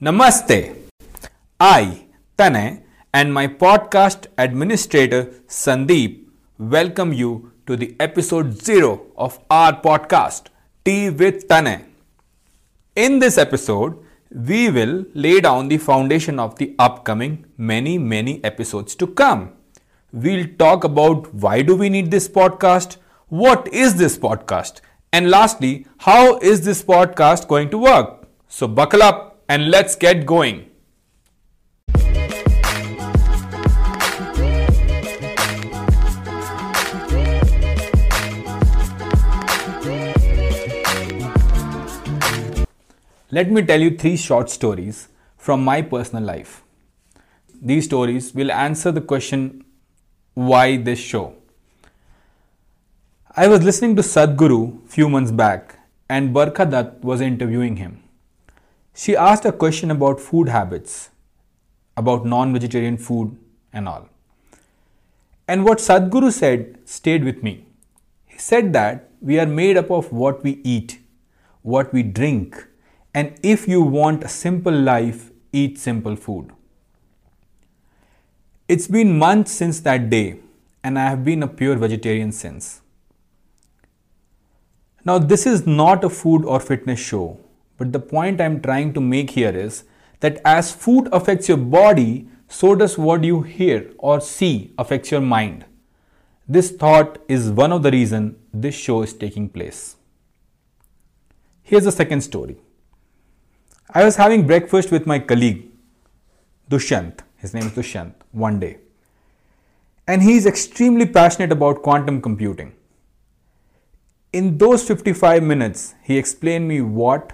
Namaste. I, Tanay, and my podcast administrator Sandeep welcome you to the episode 0 of our podcast, Tea with Tanay. In this episode, we will lay down the foundation of the upcoming many, many episodes to come. We'll talk about why do we need this podcast, what is this podcast, and lastly, how is this podcast going to work? So buckle up and let's get going. Let me tell you three short stories from my personal life. These stories will answer the question why this show. I was listening to Sadhguru few months back and Barkha Dutt was interviewing him. She asked a question about food habits, about non-vegetarian food and all. And what Sadhguru said stayed with me. He said that we are made up of what we eat, what we drink, and if you want a simple life, eat simple food. It's been months since that day, and I have been a pure vegetarian since. Now, this is not a food or fitness show, but the point I'm trying to make here is that as food affects your body, so does what you hear or see affects your mind. This thought is one of the reasons this show is taking place. Here's the second story. I was having breakfast with my colleague, Dushyant, his name is Dushyant, one day. And he is extremely passionate about quantum computing. In those 55 minutes, he explained me what,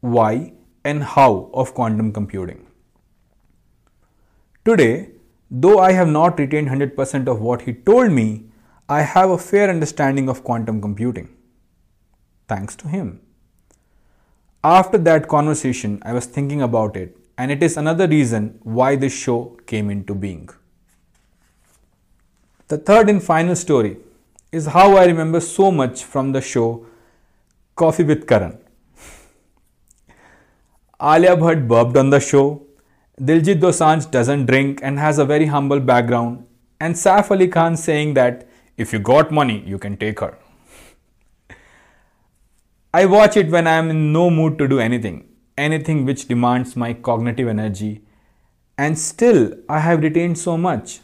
why, and how of quantum computing. Today, though I have not retained 100% of what he told me, I have a fair understanding of quantum computing. Thanks to him. After that conversation, I was thinking about it, and it is another reason why this show came into being. The third and final story is how I remember so much from the show Coffee with Karan. Alia Bhatt burped on the show, Diljit Dosanjh doesn't drink and has a very humble background, and Saif Ali Khan saying that if you got money, you can take her. I watch it when I am in no mood to do anything, anything which demands my cognitive energy, and still I have retained so much.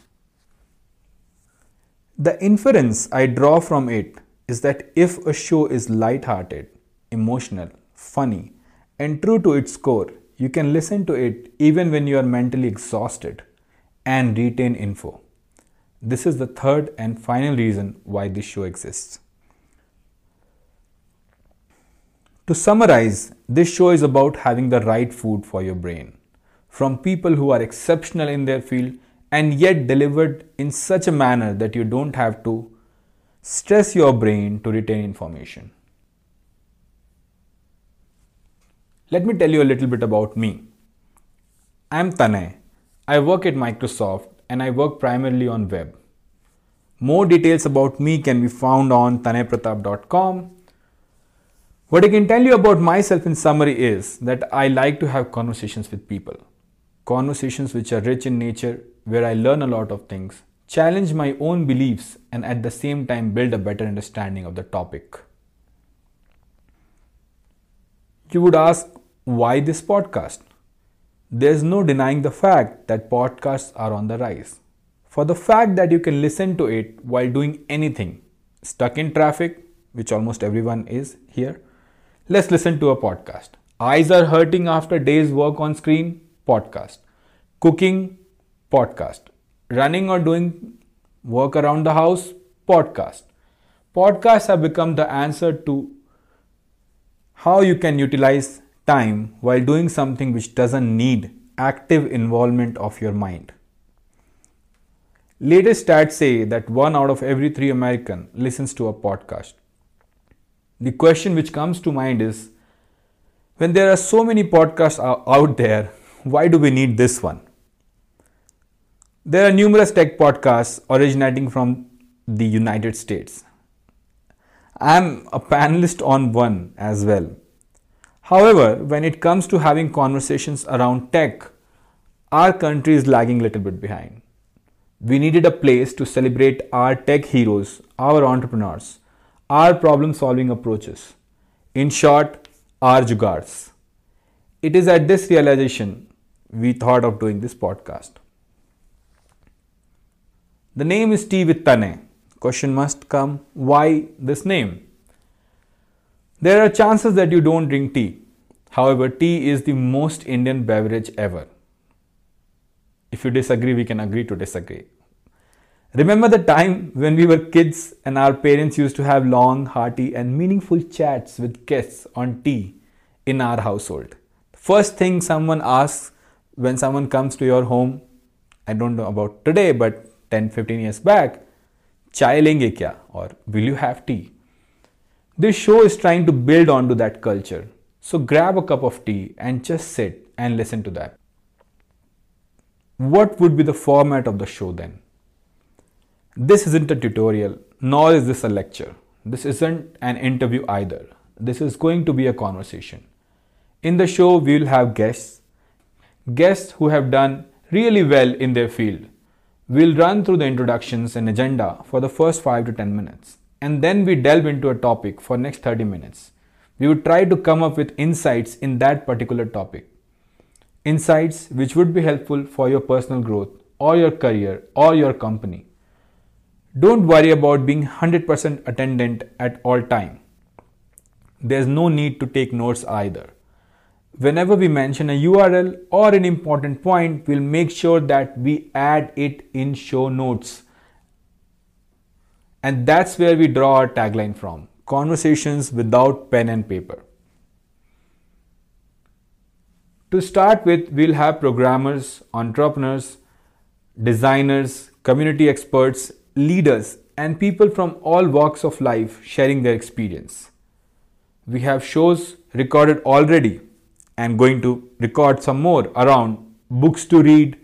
The inference I draw from it is that if a show is light-hearted, emotional, funny, and true to its core, you can listen to it even when you are mentally exhausted and retain info. This is the third and final reason why this show exists. To summarize, this show is about having the right food for your brain from people who are exceptional in their field and yet delivered in such a manner that you don't have to stress your brain to retain information. Let me tell you a little bit about me. I'm Tanay. I work at Microsoft and I work primarily on web. More details about me can be found on tanaypratap.com what I can tell you about myself in summary is that I like to have conversations with people. Conversations which are rich in nature, where I learn a lot of things, challenge my own beliefs, and at the same time build a better understanding of the topic. You would ask, why this podcast? There's no denying the fact that podcasts are on the rise. For the fact that you can listen to it while doing anything, stuck in traffic, which almost everyone is here, Let's listen to a podcast. Eyes are hurting after days work on screen? Podcast. Cooking? Podcast. Running or doing work around the house? Podcast. Podcasts have become the answer to how you can utilize time while doing something which doesn't need active involvement of your mind. Latest stats say that one out of every three American listens to a podcast the question which comes to mind is when there are so many podcasts out there, why do we need this one? There are numerous tech podcasts originating from the United States. I'm a panelist on one as well. However, when it comes to having conversations around tech, our country is lagging a little bit behind. We needed a place to celebrate our tech heroes, our entrepreneurs, our problem solving approaches. In short, our jugaads. It is at this realization we thought of doing this podcast. The name is tea with Tanay. Question must come why this name? There are chances that you don't drink tea. However, tea is the most Indian beverage ever. If you disagree, we can agree to disagree. Remember the time when we were kids and our parents used to have long, hearty, and meaningful chats with guests on tea in our household? First thing someone asks when someone comes to your home, I don't know about today, but 10 15 years back, chai lenge kya? Or will you have tea? This show is trying to build onto that culture. So grab a cup of tea and just sit and listen to that. What would be the format of the show then? This isn't a tutorial, nor is this a lecture. This isn't an interview either. This is going to be a conversation. In the show, we will have guests, guests who have done really well in their field. We'll run through the introductions and agenda for the first 5 to 10 minutes and then we delve into a topic for next 30 minutes. We would try to come up with insights in that particular topic. Insights which would be helpful for your personal growth or your career or your company. Don't worry about being 100% attendant at all time. There's no need to take notes either. Whenever we mention a URL or an important point, we'll make sure that we add it in show notes and that's where we draw our tagline from conversations without pen and paper. To start with, we'll have programmers, entrepreneurs, designers, community experts, leaders, and people from all walks of life sharing their experience. We have shows recorded already and going to record some more around books to read,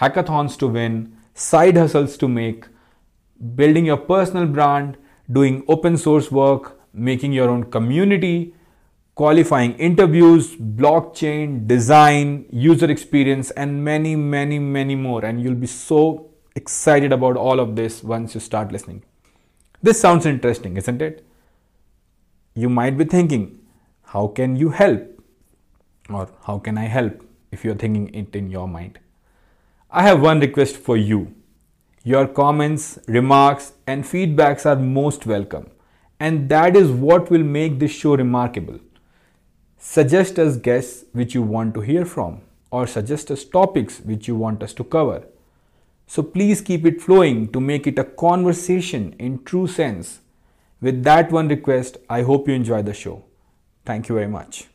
hackathons to win, side hustles to make, building your personal brand, doing open source work, making your own community, qualifying interviews, blockchain, design, user experience, and many, many, many more. And you'll be so excited about all of this once you start listening. This sounds interesting, isn't it? You might be thinking, how can you help? Or how can I help if you're thinking it in your mind? I have one request for you your comments, remarks, and feedbacks are most welcome, and that is what will make this show remarkable. Suggest us guests which you want to hear from, or suggest us topics which you want us to cover. So please keep it flowing to make it a conversation in true sense. With that one request, I hope you enjoy the show. Thank you very much.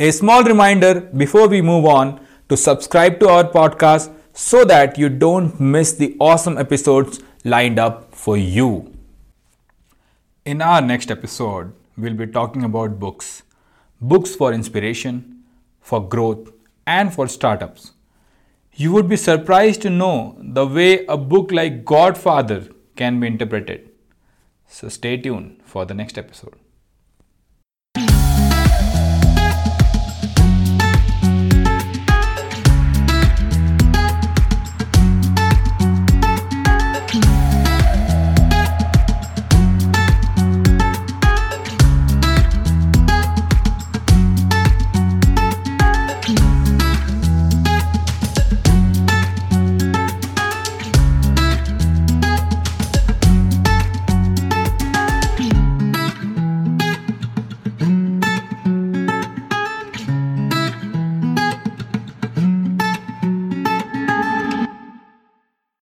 A small reminder before we move on to subscribe to our podcast so that you don't miss the awesome episodes lined up for you. In our next episode, we'll be talking about books books for inspiration, for growth, and for startups. You would be surprised to know the way a book like Godfather can be interpreted. So stay tuned for the next episode.